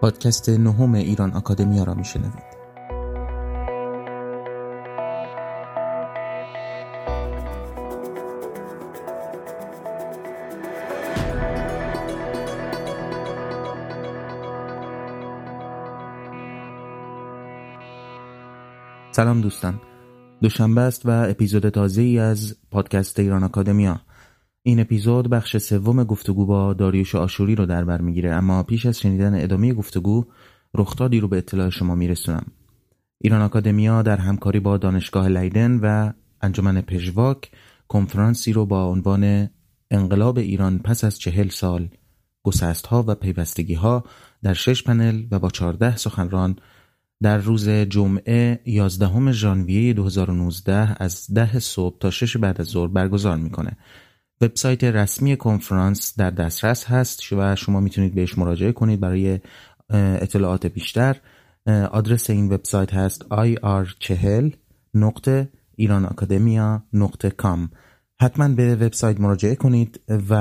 پادکست نهم ایران آکادمیا را میشنوید. سلام دوستان. دوشنبه است و اپیزود تازه ای از پادکست ایران آکادمیا. این اپیزود بخش سوم گفتگو با داریوش آشوری رو در بر می‌گیره اما پیش از شنیدن ادامه گفتگو رخدادی رو به اطلاع شما میرسونم ایران آکادمیا در همکاری با دانشگاه لیدن و انجمن پژواک کنفرانسی رو با عنوان انقلاب ایران پس از چهل سال گسست ها و پیوستگی ها در شش پنل و با چهارده سخنران در روز جمعه 11 ژانویه 2019 از ده صبح تا 6 بعد از ظهر برگزار می‌کنه. وبسایت رسمی کنفرانس در دسترس هست و شما می‌تونید بهش مراجعه کنید برای اطلاعات بیشتر. آدرس این وبسایت هست ir40 نقطه ایران اکادمیا نقطه کام. حتما به وبسایت مراجعه کنید و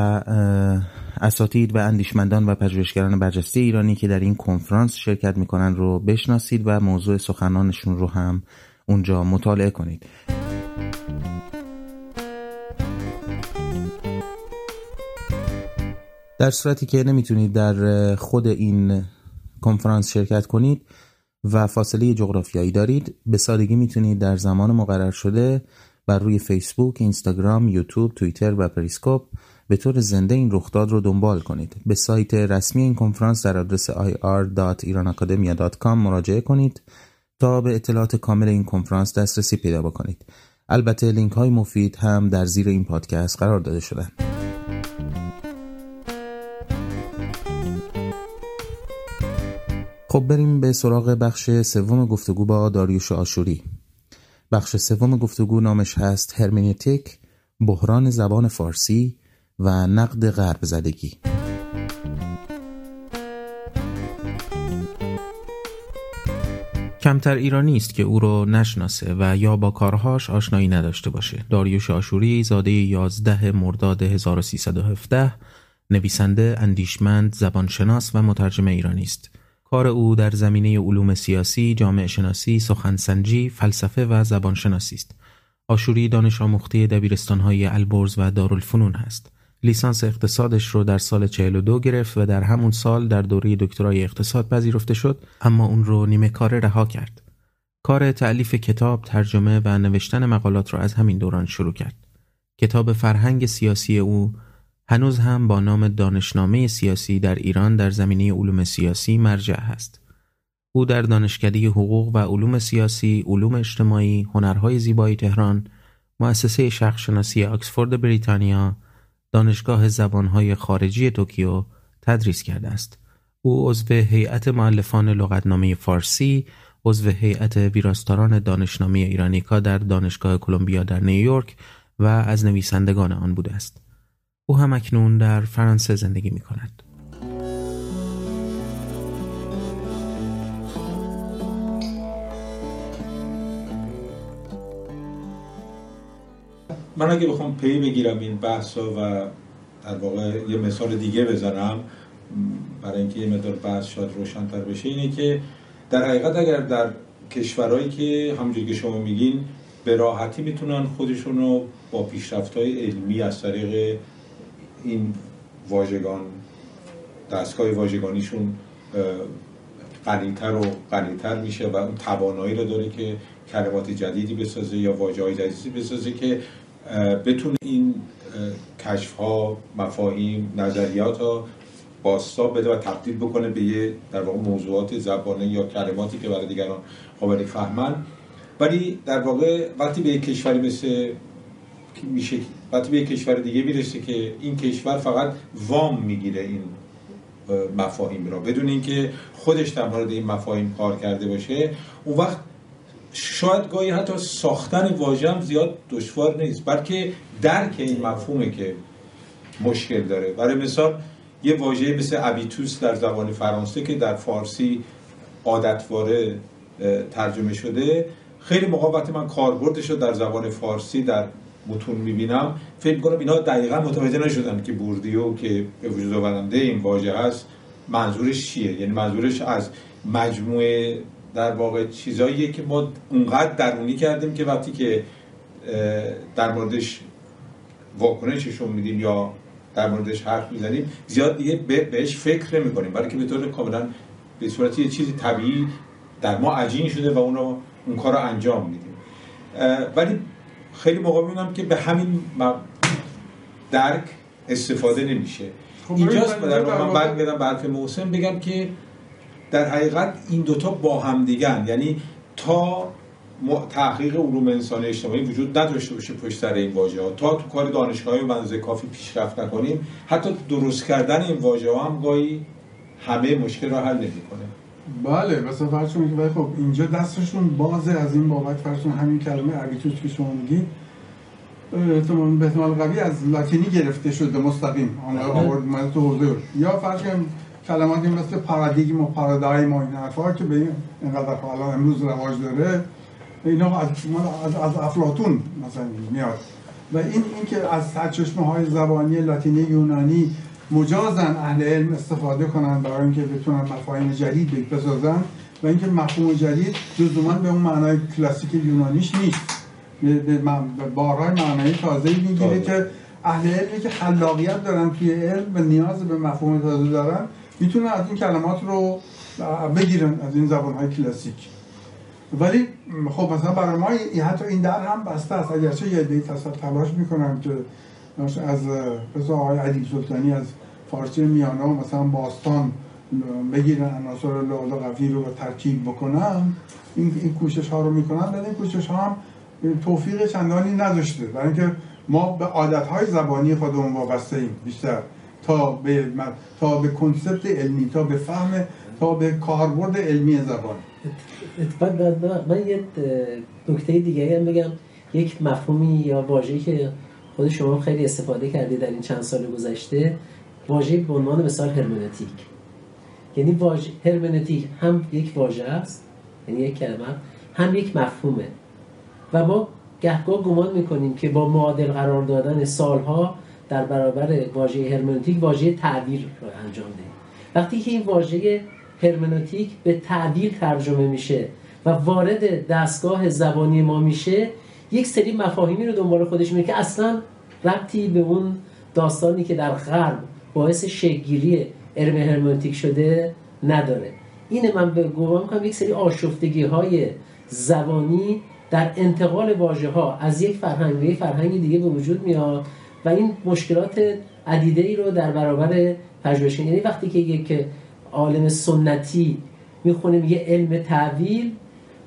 اساتید و اندیشمندان و پژوهشگران برجسته ایرانی که در این کنفرانس شرکت می‌کنن رو بشناسید و موضوع سخنانشون رو هم اونجا مطالعه کنید. در صورتی که نمی‌تونید در خود این کنفرانس شرکت کنید و فاصله جغرافیایی دارید به سادگی می‌تونید در زمان مقرر شده بر روی فیسبوک، اینستاگرام، یوتیوب، توییتر و پریسکوپ به طور زنده این رخداد رو دنبال کنید. به سایت رسمی این کنفرانس در آدرس ir.iranacademia.com مراجعه کنید تا به اطلاعات کامل این کنفرانس دسترسی پیدا بکنید. البته لینک های مفید هم در زیر این پادکست قرار داده شدند. خب بریم به سراغ بخش سوم گفتگو با داریوش آشوری بخش سوم گفتگو نامش هست هرمنیتیک بحران زبان فارسی و نقد غرب زدگی کمتر ایرانی است که او را نشناسه و یا با کارهاش آشنایی نداشته باشه. داریوش آشوری زاده 11 مرداد 1317 نویسنده، اندیشمند، زبانشناس و مترجم ایرانی است. کار او در زمینه علوم سیاسی، جامعه شناسی، سخنسنجی، فلسفه و زبانشناسی است. آشوری دانش آموخته دبیرستانهای البرز و دارالفنون است. لیسانس اقتصادش رو در سال 42 گرفت و در همون سال در دوره دکترای اقتصاد پذیرفته شد اما اون رو نیمه کار رها کرد. کار تعلیف کتاب، ترجمه و نوشتن مقالات را از همین دوران شروع کرد. کتاب فرهنگ سیاسی او هنوز هم با نام دانشنامه سیاسی در ایران در زمینه علوم سیاسی مرجع هست. او در دانشکده حقوق و علوم سیاسی، علوم اجتماعی، هنرهای زیبایی تهران، مؤسسه شخصشناسی آکسفورد بریتانیا، دانشگاه زبانهای خارجی توکیو تدریس کرده است. او عضو هیئت معلفان لغتنامه فارسی، عضو هیئت ویراستاران دانشنامه ایرانیکا در دانشگاه کلمبیا در نیویورک و از نویسندگان آن بوده است. او هم اکنون در فرانسه زندگی می کند. من اگه بخوام پی بگیرم این بحث و در واقع یه مثال دیگه بزنم برای اینکه یه مدار بحث شاید روشنتر بشه اینه که در حقیقت اگر در کشورهایی که همونجور که شما میگین به راحتی می‌تونن خودشون رو با پیشرفت های علمی از طریق این واژگان دستگاه واژگانیشون قلیتر و قلیتر میشه و اون توانایی رو داره که کلمات جدیدی بسازه یا واژه های جدیدی بسازه که بتونه این کشف ها مفاهیم نظریات ها باستاب بده و تبدیل بکنه به یه در واقع موضوعات زبانه یا کلماتی که برای دیگران قابل فهمن. ولی در واقع وقتی به یک کشوری مثل میشه وقتی به یک کشور دیگه می‌رسه که این کشور فقط وام می‌گیره این مفاهیم را بدون اینکه خودش در مورد این مفاهیم کار کرده باشه اون وقت شاید گاهی حتی ساختن واژه زیاد دشوار نیست بلکه درک این مفهومه که مشکل داره. برای مثال یه واژه مثل ابیتوس در زبان فرانسه که در فارسی عادتواره ترجمه شده خیلی موقع وقتی من کاربردش رو در زبان فارسی در متون می‌بینم. فکر کنم اینا دقیقا متوجه نشدن که بوردیو که به وجود آورنده این واژه هست. منظورش چیه؟ یعنی منظورش از مجموعه در واقع چیزاییه که ما اونقدر درونی کردیم که وقتی که در موردش واکنششون میدیم یا در موردش حرف می‌زنیم زیاد دیگه بهش فکر نمی کنیم برای که به طور کاملا به صورت یه چیزی طبیعی در ما عجین شده و اون اون کار رو انجام میدیم. ولی خیلی موقع می‌بینم که به همین درک استفاده نمیشه. خب اینجاست در من بعد به حرف محسن بگم که در حقیقت این دوتا با هم دیگن یعنی تا تحقیق علوم انسانی اجتماعی وجود نداشته باشه پشت سر این واژه ها تا تو کار دانشگاهی به کافی پیشرفت نکنیم حتی درست کردن این واژه ها هم گاهی همه مشکل رو حل نمی‌کنه. بله مثلا فرض کنید خب اینجا دستشون بازه از این بابت فرض همین کلمه ابیتوس که شما میگید به احتمال قوی از لاتینی گرفته شده مستقیم. آن آورد تو حوزه یا فرض کنید کلماتی مثل پارادیگم و پارادایم و این حرفا که به این اینقدر حالا امروز رواج داره اینا از از, از افلاطون مثلا میاد. و این اینکه از سرچشمه های زبانی لاتینی یونانی مجازن اهل علم استفاده کنن برای اینکه بتونن مفاهیم جدید بسازن و اینکه مفهوم جدید لزوما به اون معنای کلاسیک یونانیش نیست. به بارهای معنایی تازه می‌گیره که اهل علمی که خلاقیت دارن توی علم و نیاز به مفهوم تازه دارن می‌تونن از این کلمات رو بگیرن از این زبان های کلاسیک. ولی خب مثلا برای ما حتی این در هم بسته است. اگرچه یه دی تلاش می‌کنم که از مثلا آقای عدیب سلطانی از فارسی میانه و مثلا باستان بگیرن عناصر لعل قوی رو ترکیب بکنن این, این کوشش ها رو می‌کنن. ولی این کوشش ها هم توفیق چندانی نداشته. برای اینکه ما به عادت های زبانی خودمون وابسته ایم بیشتر. تا به تا به کنسپت علمی تا به فهم تا به کاربرد علمی زبان. من یه نکته دیگه هم بگم. یک مفهومی یا واژه‌ای که خود شما خیلی استفاده کردید در این چند سال گذشته واژه به عنوان مثال هرمنتیک. یعنی واژه هرمنتیک هم یک واژه است یعنی یک کلمه هم یک مفهومه. و ما گهگاه گمان می‌کنیم که با معادل قرار دادن سالها در برابر واژه هرمنوتیک واژه تعبیر رو انجام دهیم. وقتی که این واژه هرمنوتیک به تعبیر ترجمه میشه و وارد دستگاه زبانی ما میشه یک سری مفاهیمی رو دنبال خودش میره که اصلا ربطی به اون داستانی که در غرب باعث شگیری علم هرمنوتیک شده نداره. اینه من به گمان می‌کنم یک سری آشفتگی های زبانی در انتقال واژه ها از یک فرهنگ به فرهنگ دیگه به وجود میاد و این مشکلات عدیده ای رو در برابر پژوهش یعنی وقتی که یک عالم سنتی می‌خونه میگه علم تعویل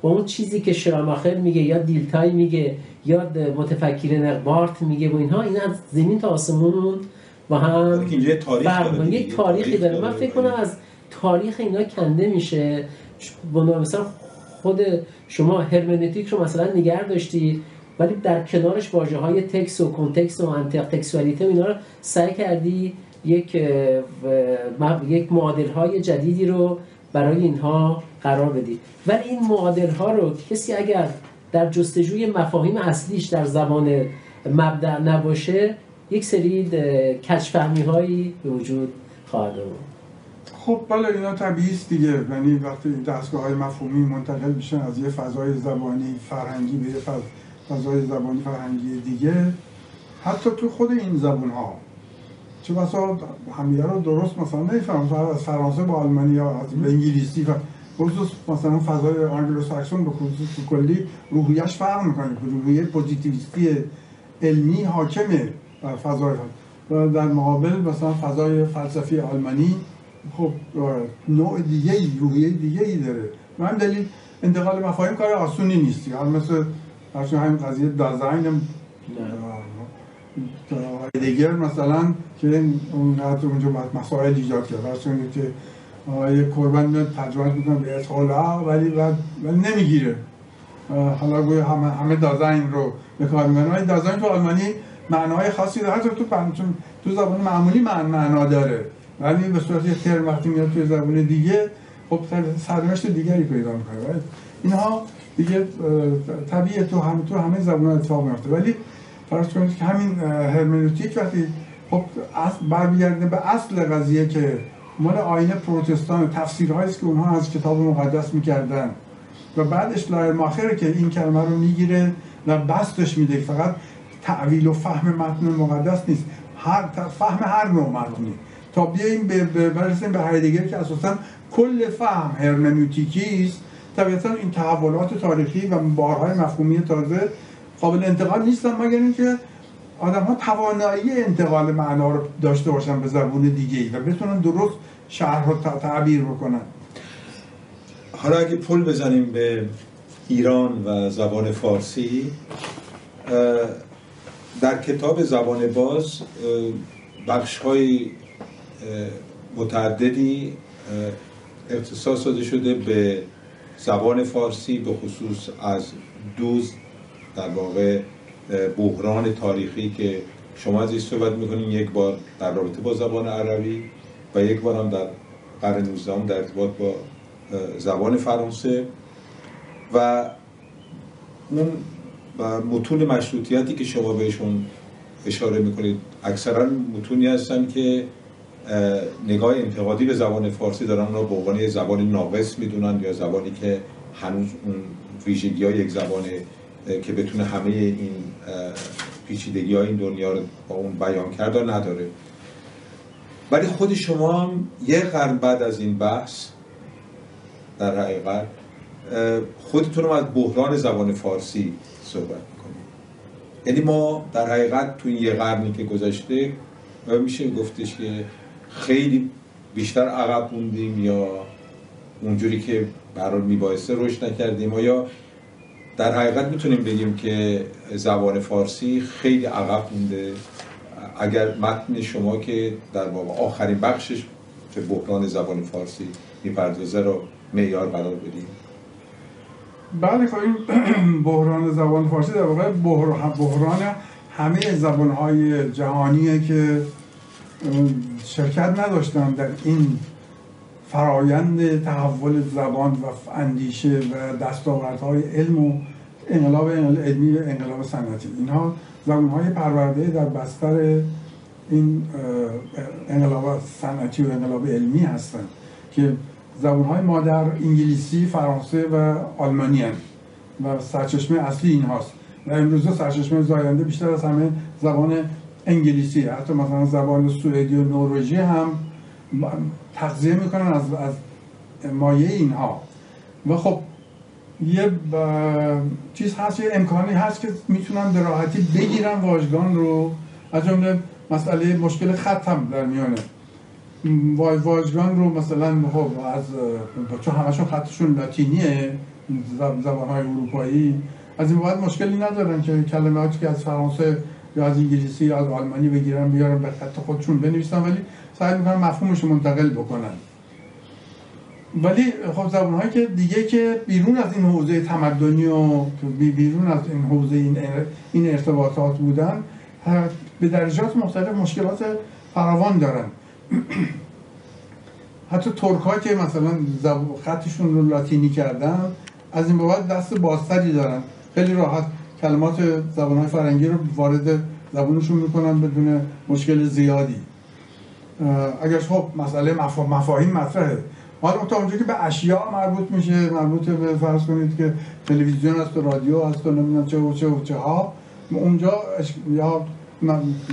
با اون چیزی که شراماخر میگه یا دیلتای میگه یا متفکر بارت میگه و اینها این از زمین تا آسمون با هم یک تاریخی داره. من فکر کنم از تاریخ اینا کنده میشه. مثلا خود شما هرمنتیک رو مثلا نگر داشتی ولی در کنارش واژه های تکس و کنتکس و انتق تکسوالیته اینا رو سعی کردی یک یک معادل های جدیدی رو برای اینها قرار بدی. ولی این معادل ها رو کسی اگر در جستجوی مفاهیم اصلیش در زبان مبدع نباشه یک سری کچفهمی هایی به وجود خواهد آورد. خب بله اینا طبیعی است دیگه. یعنی وقتی دستگاه های مفهومی منتقل میشن از یه فضای زبانی فرهنگی به یه فضای زبانی فرهنگی دیگه حتی تو خود این زبان ها چه بسا همدیگه رو درست مثلا نمیفهمن فرانسه با آلمانی یا از انگلیسی به خصوص مثلا فضای آنگلو ساکسون به خصوص کلی روحیش فرق می‌کنه. روحیه پوزیتیویستی علمی حاکمه. در فضای و در مقابل مثلا فضای فلسفی آلمانی خب نوع دیگه ای روحیه دیگه ای داره. و هم دلیل انتقال مفاهیم کار آسونی نیستی حال مثل همین قضیه دازاین دیگر مثلا که اون حتی اونجا مسائل ایجاد کرد. برسونه که یه قربان میاد ترجمه می‌کنه به اطلاع ولی ولی نمی‌گیره. حالا گویا همه همه دازاین رو به کار می‌برن. ولی دازاین تو آلمانی معنای خاصی داره. حتی تو تو زبان معمولی معنا داره. ولی به صورت یه ترم وقتی میاد توی زبان دیگه خب سرنوشت دیگری پیدا می‌کنه. اینها دیگه طبیعه تو هم تو همه زبان اتفاق میفته ولی فرض کنید که همین هرمنوتیک وقتی خب اصل برمیگرده به اصل قضیه که مال آین پروتستان تفسیرهایی است که اونها از کتاب مقدس می‌کردن. و بعدش ماخره که این کلمه رو می‌گیره و بستش میده. فقط تعویل و فهم متن مقدس نیست. هر فهم هر نوع متنی. تا بیاییم به برسیم به هایدگر که اساسا کل فهم هرمنوتیکی است. طبیعتا این تحولات تاریخی و بارهای مفهومی تازه قابل انتقال نیستن مگر اینکه آدم ها توانایی انتقال معنا رو داشته باشن به زبون دیگه ای و بتونن درست شهر رو تعبیر بکنن. حالا اگه پل بزنیم به ایران و زبان فارسی در کتاب زبان باز بخش های متعددی اختصاص داده شده به زبان فارسی به خصوص از دوز در واقع بحران تاریخی که شما از این صحبت می‌کنین. یک بار در رابطه با زبان عربی و یک بار هم در قرن 19 در ارتباط با زبان فرانسه. و اون متون مشروطیتی که شما بهشون اشاره می‌کنید اکثرا متونی هستن که نگاه انتقادی به زبان فارسی دارن اون به عنوان زبان ناقص می‌دونن یا زبانی که هنوز اون ویژگی های یک زبان که بتونه همه این پیچیدگی های این دنیا رو با اون بیان کرده نداره. ولی خود شما هم یه قرن بعد از این بحث در حقیقت خودتون رو از بحران زبان فارسی صحبت می‌کنید. یعنی ما در حقیقت تو یه قرنی که گذشته میشه گفتش که خیلی بیشتر عقب موندیم یا اونجوری که برای میبایسته رشد نکردیم یا در حقیقت می‌تونیم بگیم که زبان فارسی خیلی عقب مونده؟ اگر متن شما که در واقع آخرین بخشش به بحران زبان فارسی می‌پردازه رو معیار قرار بدیم بله خب بحران زبان فارسی در واقع بحران همه زبانهای جهانیه که شرکت نداشتن در این فرایند تحول زبان و اندیشه و دستاوردهای علم و انقلاب علمی و انقلاب صنعتی. اینها زبانهای پرورده در بستر این انقلاب صنعتی و انقلاب علمی هستند که زبانهای مادر انگلیسی، فرانسه و آلمانی هستند و سرچشمه اصلی این هاست. و امروزه سرچشمه زاینده بیشتر از همه زبان انگلیسی حتی مثلا زبان سوئدی و نروژی هم تغذیه می‌کنن از, از مایه اینها. و خب یه چیز هست یه امکانی هست که می‌تونن به راحتی بگیرن واژگان رو. از جمله مسئله مشکل خط در میانه. واژگان رو مثلا خب از چون همشون خطشون لاتینیه زبان های اروپایی از این باید مشکلی ندارن که کلماتی که از فرانسه یا از انگلیسی یا از آلمانی بگیرن بیارن به خط خودشون بنویسن ولی سعی می‌کنن مفهومش منتقل بکنن. ولی خب زبان هایی که دیگه که بیرون از این حوزه تمدنی و بیرون از این حوزه این ارتباطات بودن به درجات مختلف مشکلات فراوان دارن. حتی ترک که مثلا خطشون رو لاتینی کردن از این بابت دست بازتری دارن. خیلی راحت کلمات زبان های فرنگی رو وارد زبانشون می‌کنن بدون مشکل زیادی. اگر خب مسئله مفاهیم مطرحه. حالا تا اونجا که به اشیاء مربوط میشه مربوط به فرض کنید که تلویزیون است و رادیو هست و نمی‌دونم چه و چه و چه ها اونجا یا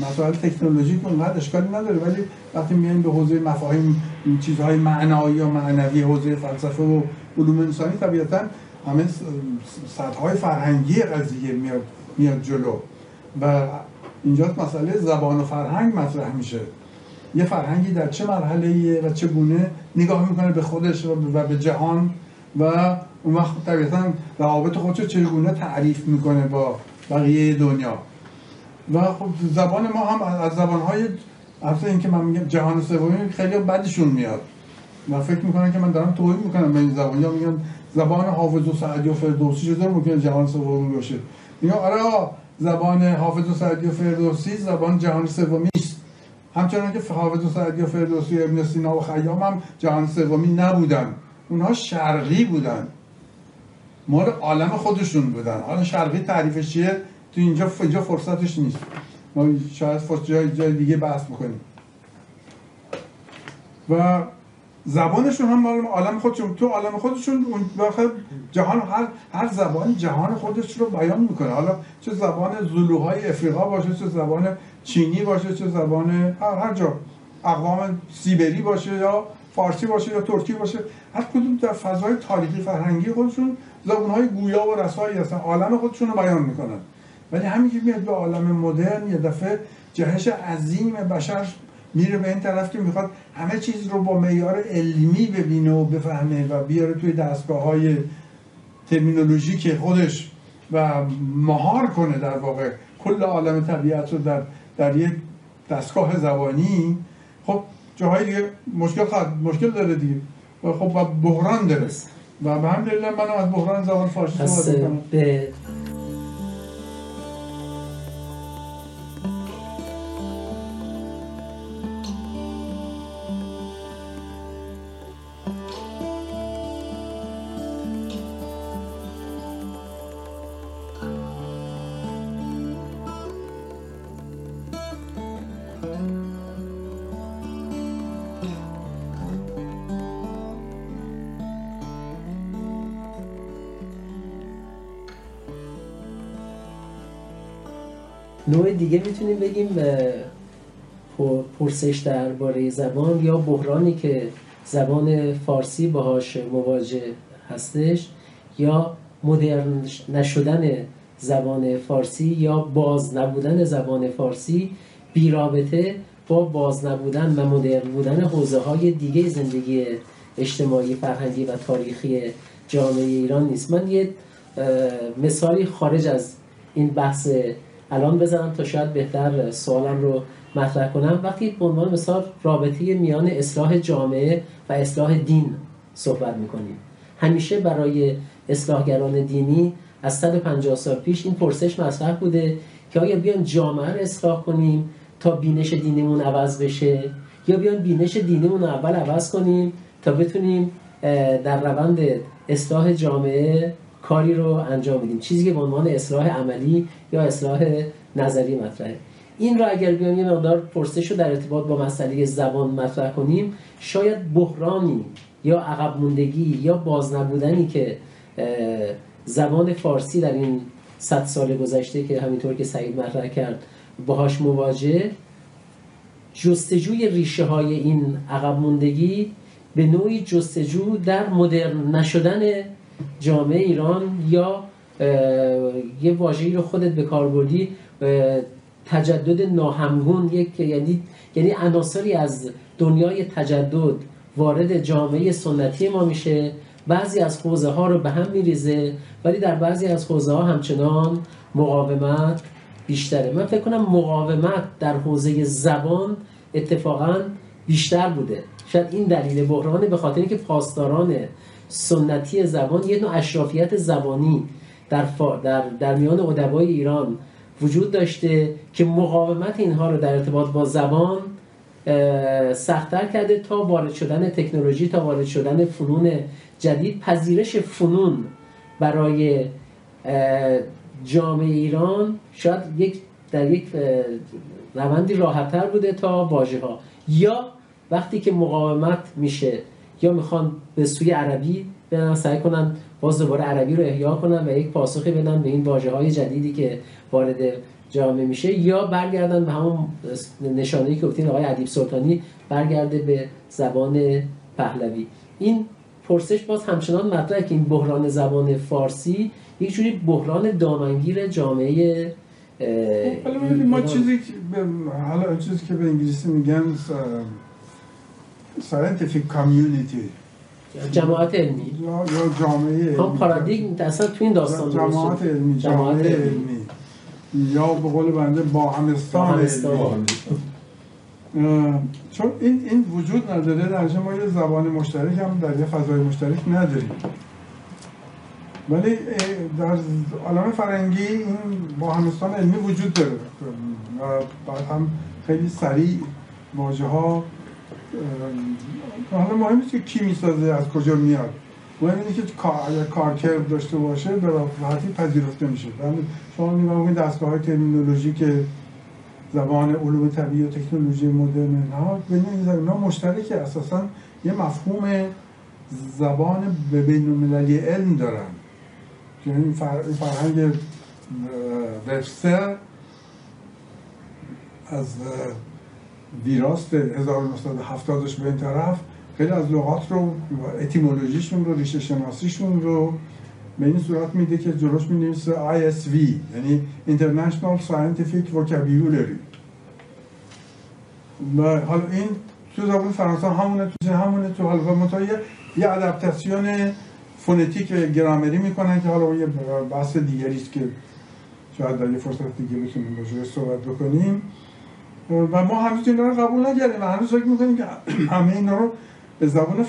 مسائل تکنولوژیک اونقدر اشکالی نداره ولی وقتی میایم به حوزه مفاهیم چیزهای معنایی یا معنوی حوزه فلسفه و علوم انسانی طبیعتا همه سطح های فرهنگی قضیه میاد, میاد جلو. و اینجا مسئله زبان و فرهنگ مطرح میشه. یه فرهنگی در چه مرحله و چگونه نگاه می‌کنه به خودش و به جهان و اون وقت طبیعتا روابط خودش چگونه تعریف می‌کنه با بقیه دنیا. و خب زبان ما هم از زبانهای اصلا اینکه من میگم جهان سومی خیلی بدشون میاد. و فکر می‌کنن که من دارم توهین می‌کنم به این زبان. یا میگن زبان حافظ و سعدی و فردوسی چطور ممکنه جهان سومی باشه؟ میگم آره زبان حافظ و سعدی و فردوسی زبان جهان سومی است. همچنان که حافظ و سعدی و فردوسی و ابن سینا و خیام هم جهان سومی نبودن. اونها شرقی بودن. مال عالم خودشون بودن. حالا شرقی تعریفش چیه؟ تو اینجا اینجا فرصتش نیست. ما شاید فرصت جای, جای دیگه بحث بکنیم. و زبانشون هم مال عالم خودشون تو عالم خودشون اون جهان هر هر زبانی جهان خودش رو بیان می‌کنه. حالا چه زبان زولوهای افریقا باشه چه زبان چینی باشه چه زبان هر, هر جا. اقوام سیبری باشه یا فارسی باشه یا ترکی باشه. هر کدوم در فضای تاریخی فرهنگی خودشون زبانهای گویا و رسایی هستن. عالم خودشون رو بیان می‌کنن. ولی همین که میاد به عالم مدرن یه دفعه جهش عظیم بشر میره به این طرف که می‌خواد همه چیز رو با معیار علمی ببینه و بفهمه و بیاره توی دستگاه های ترمینولوژیک خودش و مهار کنه در واقع. کل عالم طبیعت رو در, در یک دستگاه زبانی. خب جاهای دیگه مشکل خواهد مشکل داره دیگه. و خب و بحران داره. و به همین دلیل من از بحران زبان فارسی صحبت به نوع دیگه می‌تونیم بگیم پرسش درباره زبان یا بحرانی که زبان فارسی باهاش مواجه هستش یا مدرن نشدن زبان فارسی یا باز نبودن زبان فارسی بی رابطه با باز نبودن و مدرن بودن حوزه های دیگه زندگی اجتماعی فرهنگی و تاریخی جامعه ایران نیست. من یه مثالی خارج از این بحث الان بزنم تا شاید بهتر سوالم رو مطرح کنم. وقتی به عنوان مثال رابطه میان اصلاح جامعه و اصلاح دین صحبت می‌کنیم. همیشه برای اصلاحگران دینی از 150 سال پیش این پرسش مطرح بوده که آیا بیان جامعه رو اصلاح کنیم تا بینش دینیمون عوض بشه؟ یا بیان بینش دینیمون اول عوض کنیم تا بتونیم در روند اصلاح جامعه کاری رو انجام بدیم. چیزی که به عنوان اصلاح عملی یا اصلاح نظری مطرحه. این را اگر بیایم یه مقدار پرسش رو در ارتباط با مسئله زبان مطرح کنیم شاید بحرانی یا عقب موندگی یا باز نبودنی که زبان فارسی در این صد سال گذشته که همینطور که سعید مطرح کرد باهاش مواجه جستجوی ریشه های این عقب موندگی به نوعی جستجو در مدرن نشدن جامعه ایران یا یه واژه‌ای رو خودت به کار بردی تجدد ناهمگون یک یعنی یعنی عناصری از دنیای تجدد وارد جامعه سنتی ما میشه. بعضی از حوزه ها رو به هم میریزه ولی در بعضی از حوزه ها همچنان مقاومت بیشتره. من فکر کنم مقاومت در حوزه زبان اتفاقا بیشتر بوده. شاید این دلیل بحرانه به خاطر اینکه پاسداران سنتی زبان یه نوع اشرافیت زبانی در, در, در میان ادبای ایران وجود داشته که مقاومت اینها رو در ارتباط با زبان سختتر کرده تا وارد شدن تکنولوژی تا وارد شدن فنون جدید. پذیرش فنون برای جامعه ایران شاید یک در یک روندی راحتتر بوده تا واژه ها یا وقتی که مقاومت میشه یا می‌خوان به سوی عربی برن سعی کنن باز دوباره عربی رو احیا کنن و یک پاسخی بدن به این واژه های جدیدی که وارد جامعه میشه یا برگردن به همون نشانه‌ای که گفتین آقای ادیب سلطانی برگرده به زبان پهلوی. این پرسش باز همچنان مطرحه که این بحران زبان فارسی یک جوری بحران دامنگیر جامعه خب، ما چیزی حالا چیزی که به انگلیسی میگن scientific community. جماعت علمی. یا جامعه خب پارادیگم اصلا تو این داستان جماعت علمی جماعت علمی. یا به قول بنده با همستان علمی چون این این وجود نداره. در ما یه زبان مشترک هم در یه فضای مشترک نداریم. ولی در عالم فرنگی این با همستان علمی وجود داره. و بعد هم خیلی سریع واژه ها حالا مهم نیست که کی می‌سازه از کجا میاد. مهم اینه که اگر کارکرد داشته باشه به راحتی پذیرفته میشه. شما نگاه دستگاه های ترمینولوژی که زبان علوم طبیعی و تکنولوژی مدرن اینها بین این زبان مشترک اساسا یه مفهوم زبان به بین المللی علم دارن. که این فرهنگ وبستر از ویراست 1970 به این طرف. خیلی از لغات رو اتیمولوژیشون رو ریشه شناسیشون رو به این صورت میده که جلوش می نویسه ISV یعنی International Scientific Vocabulary. و حالا این تو زبان فرانسه همونه تو همونه تو حالا متای یه ادپتاسیون فونتیک گرامری می‌کنن که حالا یه بحث دیگری است که شاید در یه فرصت دیگه بتونیم باشه صحبت بکنیم. و ما هنوز این رو قبول نکردیم و هنوز فکر می‌کنیم که همه اینا رو به زبان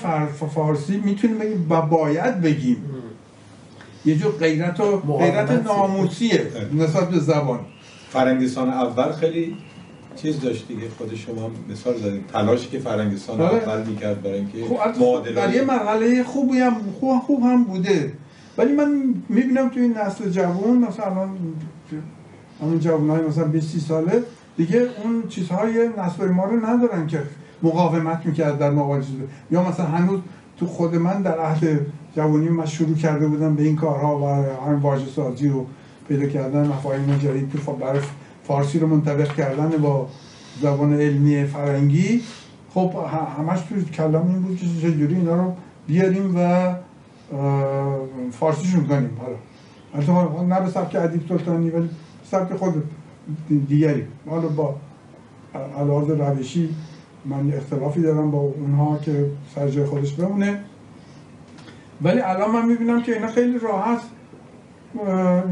فارسی می‌تونیم بگیم و باید بگیم. یه جور غیرت و غیرت ناموسیه نسبت به زبان. فرنگستان اول خیلی چیز داشت دیگه خود شما مثال زدید تلاشی که فرنگستان بله. اول می‌کرد برای اینکه خب در یه مرحله خوبی هم خوب, خوب هم بوده. ولی من می‌بینم تو این نسل جوان مثلا الان همین جوان های مثلا 20 ساله دیگه اون چیزهای نسل ما رو ندارن که مقاومت می‌کرد در مقابل یا مثلا هنوز تو خود من در اهل جوانی من شروع کرده بودم به این کارها و همین واژه سازی و پیدا کردن مفاهیم جدید تو برای فارسی رو منطبق کردن با زبان علمی فرنگی خب همش تو کلام این بود که چجوری اینا رو بیاریم و فارسیشون کنیم. حالا. نه به سبک ادیب سلطانی ولی سبک خود دیگری. حالا با علاوه روشی من اختلافی دارم با اونها که سر جای خودش بمونه. ولی الان من می‌بینم که اینا خیلی راحت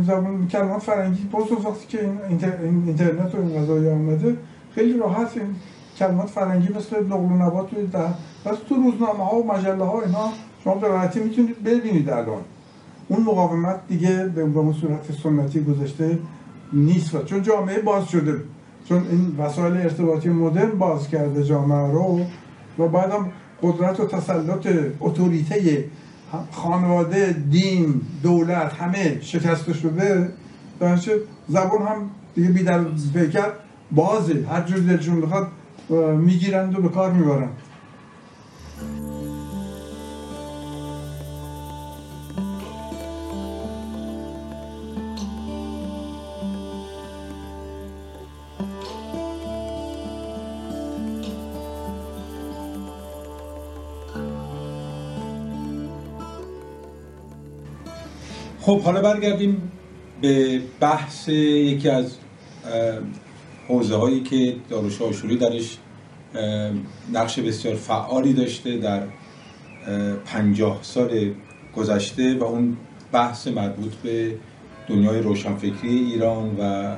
زبان کلمات فرنگی باز وقتی که این اینترنت و این قضایی آمده خیلی راحت این کلمات فرنگی مثل و نبات در بس تو روزنامه ها و مجله ها اینا شما به راحتی می‌تونید ببینید الان. اون مقاومت دیگه به اون صورت سنتی گذاشته نیست و چون جامعه باز شده چون این وسایل ارتباطی مدرن باز کرده جامعه رو و بعدم قدرت و تسلط اتوریته خانواده دین دولت همه شکسته شده. درنچه زبان هم دیگه بیدر پیکر بازه. هر جور دلشون بخواد می‌گیرند و به کار می‌برند. خب حالا برگردیم به بحث یکی از حوزه هایی که داروش آشوری درش نقش بسیار فعالی داشته در پنجاه سال گذشته و اون بحث مربوط به دنیای روشنفکری ایران و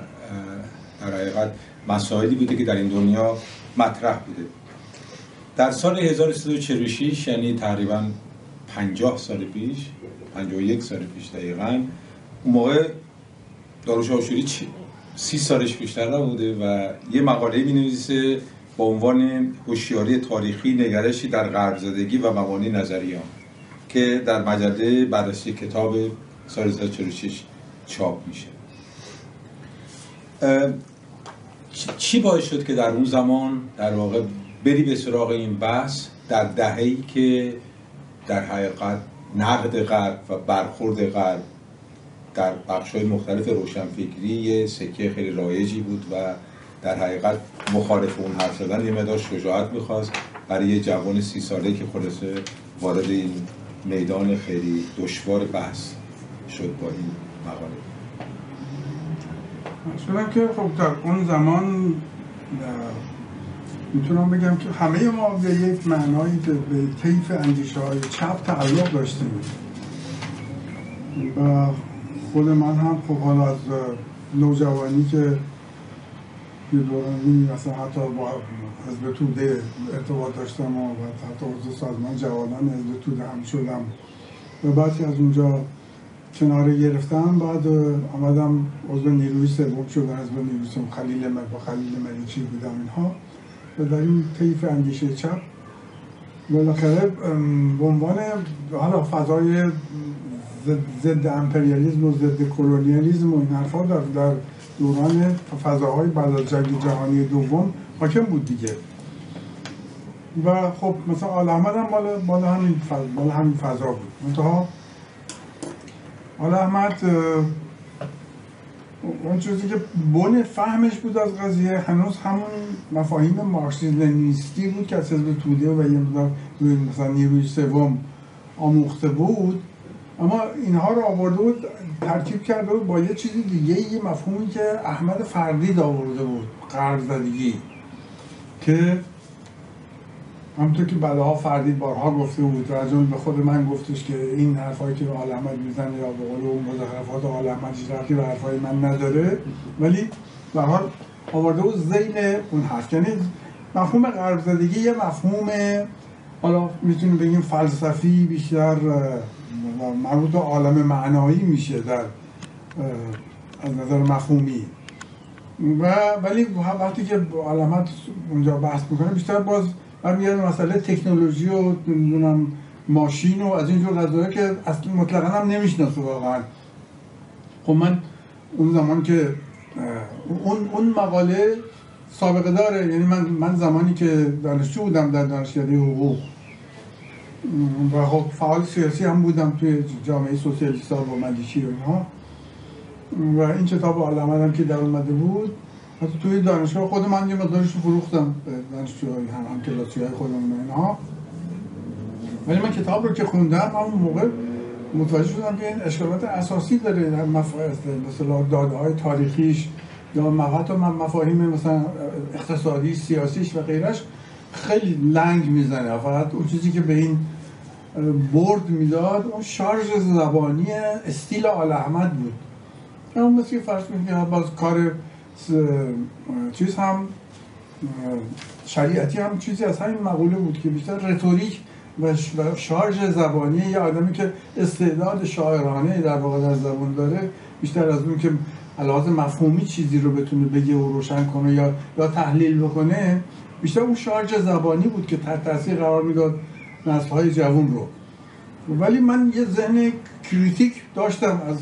در حقیقت مسائلی بوده که در این دنیا مطرح بوده. در سال 1346 یعنی تقریبا پنجاه سال پیش 51 سال پیش دقیقا اون موقع داروش آشوری سی سالش بیشتر نبوده و یه مقاله می نویسه با عنوان هوشیاری تاریخی نگرشی در غرب زدگی و مبانی نظریان که در مجله بررسی کتاب سال 1946 چاپ میشه. چی باعث شد که در اون زمان در واقع بری به سراغ این بحث؟ در دهه‌ای که در حقیقت نقد غرب و برخورد غرب در بخش های مختلف روشنفکری یه سکه خیلی رایجی بود و در حقیقت مخالف اون حرف زدن یه مدار شجاعت می‌خواست. برای یه جوان سی ساله که خلاصه وارد این میدان خیلی دشوار بحث شد با این مقاله. شدم که خب در اون زمان می‌تونم بگم که همه ما به یک معنایی به طیف اندیشه های چپ تعلق داشتیم. و خود من هم خب حالا از نوجوانی که یه دورانی مثلا حتی با حزب توده ارتباط داشتم و حتی عضو سازمان جوانان حزب توده هم شدم. و بعدی از اونجا کناره گرفتم بعد آمدم عضو نیروی سوم شدم حزب نیروی سوم خلیل مر با خلیل مریچی بودم اینها. و این طیف اندیشه چپ. بالاخره به عنوان حالا فضای ضد امپریالیزم و ضد کلونیالیزم و این حرفا در, در دوران فضاهای بعد از جنگ جهانی دوم حاکم بود دیگه. و خب مثلا آل احمد هم مال, مال همین فضا مال همین فضا بود. منتها آل احمد اون چیزی که بن فهمش بود از قضیه هنوز همون مفاهیم مارکسیسم لنینیستی بود که از حزب توده و یه مثلا نیروی سوم آموخته بود. اما اینها رو آورده بود ترکیب کرده بود با یه چیزی دیگه یه مفهومی که احمد فردید آورده بود قرض زدگی که همونطور که بعدها فردید بارها گفته بود و به خود من گفتش که این حرفایی که آل احمد می‌زنه یا به قول اون مزخرفات آل احمد چیز به حرفای من نداره ولی به حال آورده بود زین اون حرف. یعنی مفهوم قرض زدگی یه مفهوم حالا می‌تونیم بگیم فلسفی بیشتر مربوط عالم معنایی میشه در از نظر مفهومی. و ولی وقتی که علامت اونجا بحث می‌کنه بیشتر باز برمیگرده مسئله تکنولوژی و نمی‌دونم ماشین و از اینجور قضایا که اصلا مطلقا هم نمی‌شناسه واقعا. خب من اون زمان که اون, اون مقاله سابقه داره. یعنی من, من زمانی که دانشجو بودم در دانشکده حقوق. و خب فعال سیاسی هم بودم توی جامعه سوسیالیست ها و ملیشی و اینها. و این کتاب علامه که در اومده بود حتی توی دانشگاه خود من یه مقدارش رو فروختم به دانشجوهای هم هم کلاسی های خودم و اینها ولی من کتاب رو که خوندم همون موقع متوجه شدم که این اشکالات اساسی داره در مثلا داده های تاریخیش یا مقاط و مفاهیم مثلا اقتصادی سیاسیش و غیرش خیلی لنگ می‌زنه. فقط اون چیزی که به این برد می‌داد اون شارژ زبانی استیل آل احمد بود. اون مثل فرض می‌کنه باز کار چیز هم شریعتی هم چیزی از همین مقوله بود که بیشتر رتوریک و شارژ زبانی یه آدمی که استعداد شاعرانه در واقع در زبان داره بیشتر از اون که علاوه مفهومی چیزی رو بتونه بگه و روشن کنه یا یا تحلیل بکنه بیشتر اون شارژ زبانی بود که تحت تاثیر قرار می‌داد نسل های جوون رو. ولی من یه ذهن کریتیک داشتم از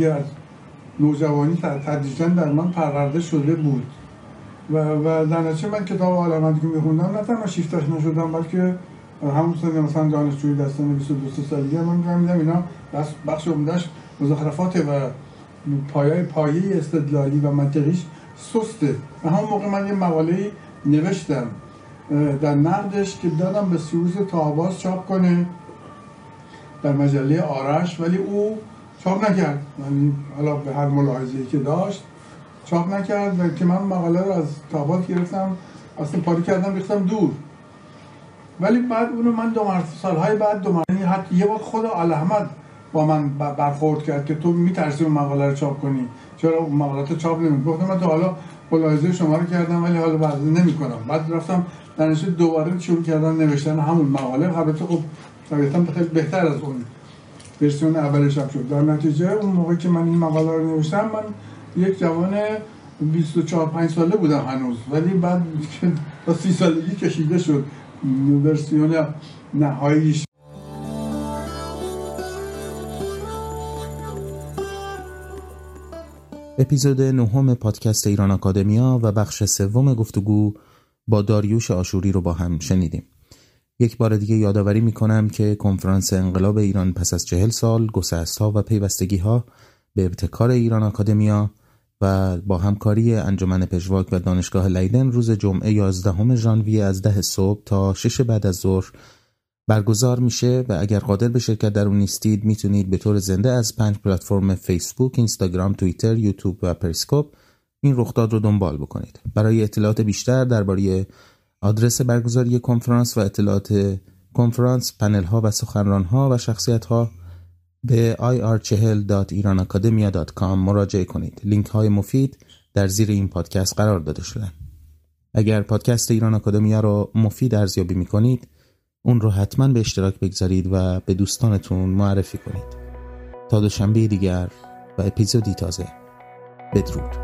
از نوجوانی تدریجا در من پرورده شده بود. و, و در من کتاب علامتی که میخوندم نه تنها شیفتش نشدم بلکه همون سن مثلا دانشجوی دستان 22 سالگی من میدم اینا بخش عمدهش مزخرفات و پایه پایه استدلالی و منطقیش سسته. و همون موقع من یه مقاله نوشتم در نقدش که دادم به سیوز تاباز چاپ کنه در مجله آرش ولی او چاپ نکرد. یعنی حالا به هر ملاحظه‌ای که داشت چاپ نکرد و که من مقاله رو از تاباز گرفتم اصلا پاری کردم ریختم دور. ولی بعد اونو من دو سالهای بعد دو مرتبه حتی یه خود آل احمد با من برخورد کرد که تو میترسی اون مقاله رو چاپ کنی. چرا اون مقالات چاپ نمی گفتم من تو حالا ملاحظه شما رو کردم ولی حالا بعد نمی‌کنم. بعد رفتم در دوباره شروع کردن نوشتن همون مقاله. البته خب طبیعتا بهتر از اون. ورسیون اولش هم شد. در نتیجه اون موقع که من این مقاله رو نوشتم من یک جوان 24 5 ساله بودم هنوز. ولی بعد با 30 سالگی کشیده شد. ورسیون نهاییش. اپیزود نهم پادکست ایران آکادمیا و بخش سوم گفتگو با داریوش آشوری رو با هم شنیدیم. یک بار دیگه یادآوری می‌کنم که کنفرانس انقلاب ایران پس از چهل سال گسست ها و پیوستگی ها به ابتکار ایران آکادمیا و با همکاری انجمن پژواک و دانشگاه لیدن روز جمعه 11 ژانویه از ده صبح تا 6 بعد از ظهر برگزار میشه و اگر قادر به شرکت در اون نیستید می‌تونید به طور زنده از پنج پلتفرم فیسبوک، اینستاگرام، توییتر، یوتیوب و پریسکوپ این رخداد رو دنبال بکنید. برای اطلاعات بیشتر درباره آدرس برگزاری کنفرانس و اطلاعات کنفرانس، پنل ها و سخنران ها و شخصیت ها به ir40.iranacademia.com مراجعه کنید. لینک های مفید در زیر این پادکست قرار داده شدن. اگر پادکست ایران آکادمیا رو مفید ارزیابی می کنید اون رو حتما به اشتراک بگذارید و به دوستانتون معرفی کنید تا دوشنبه دیگر و اپیزودی تازه بدرود